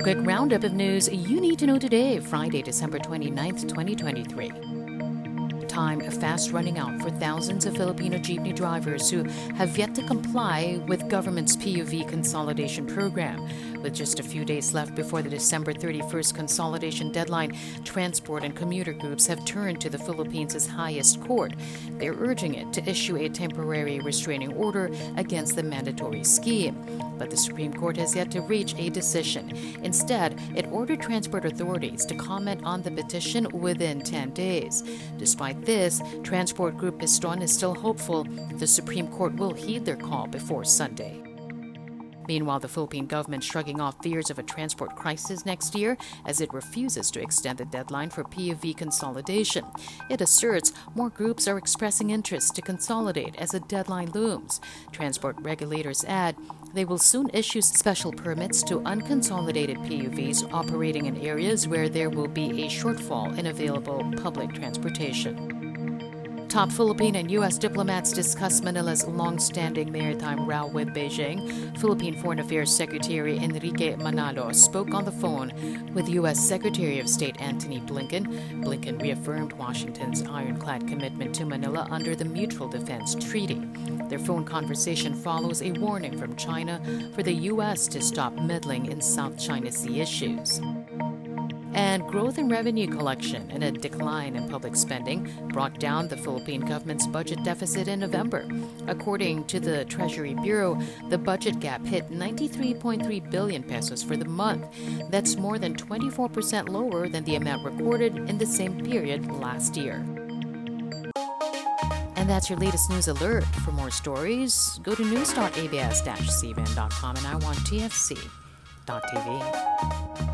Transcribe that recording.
quick roundup of news you need to know today, Friday, December 29th, 2023 time fast running out for thousands of Filipino jeepney drivers who have yet to comply with government's PUV consolidation program. With just a few days left before the December 31st consolidation deadline, transport and commuter groups have turned to the Philippines' highest court. They're urging it to issue a temporary restraining order against the mandatory scheme. But the Supreme Court has yet to reach a decision. Instead, it ordered transport authorities to comment on the petition within 10 days. Despite this, Transport Group Piston is still hopeful the Supreme Court will heed their call before Sunday. Meanwhile, the Philippine government shrugging off fears of a transport crisis next year as it refuses to extend the deadline for PUV consolidation. It asserts more groups are expressing interest to consolidate as a deadline looms. Transport regulators add they will soon issue special permits to unconsolidated PUVs operating in areas where there will be a shortfall in available public transportation. Top Philippine and U.S. diplomats discuss Manila's long-standing maritime row with Beijing. Philippine Foreign Affairs Secretary Enrique Manalo spoke on the phone with U.S. Secretary of State Antony Blinken. Blinken reaffirmed Washington's ironclad commitment to Manila under the Mutual Defense Treaty. Their phone conversation follows a warning from China for the U.S. to stop meddling in South China Sea issues and growth in revenue collection and a decline in public spending brought down the Philippine government's budget deficit in November. According to the Treasury Bureau, the budget gap hit 93.3 billion pesos for the month. That's more than 24% lower than the amount recorded in the same period last year. And that's your latest news alert. For more stories, go to news.abs-cbn.com and iWant TFC.tv.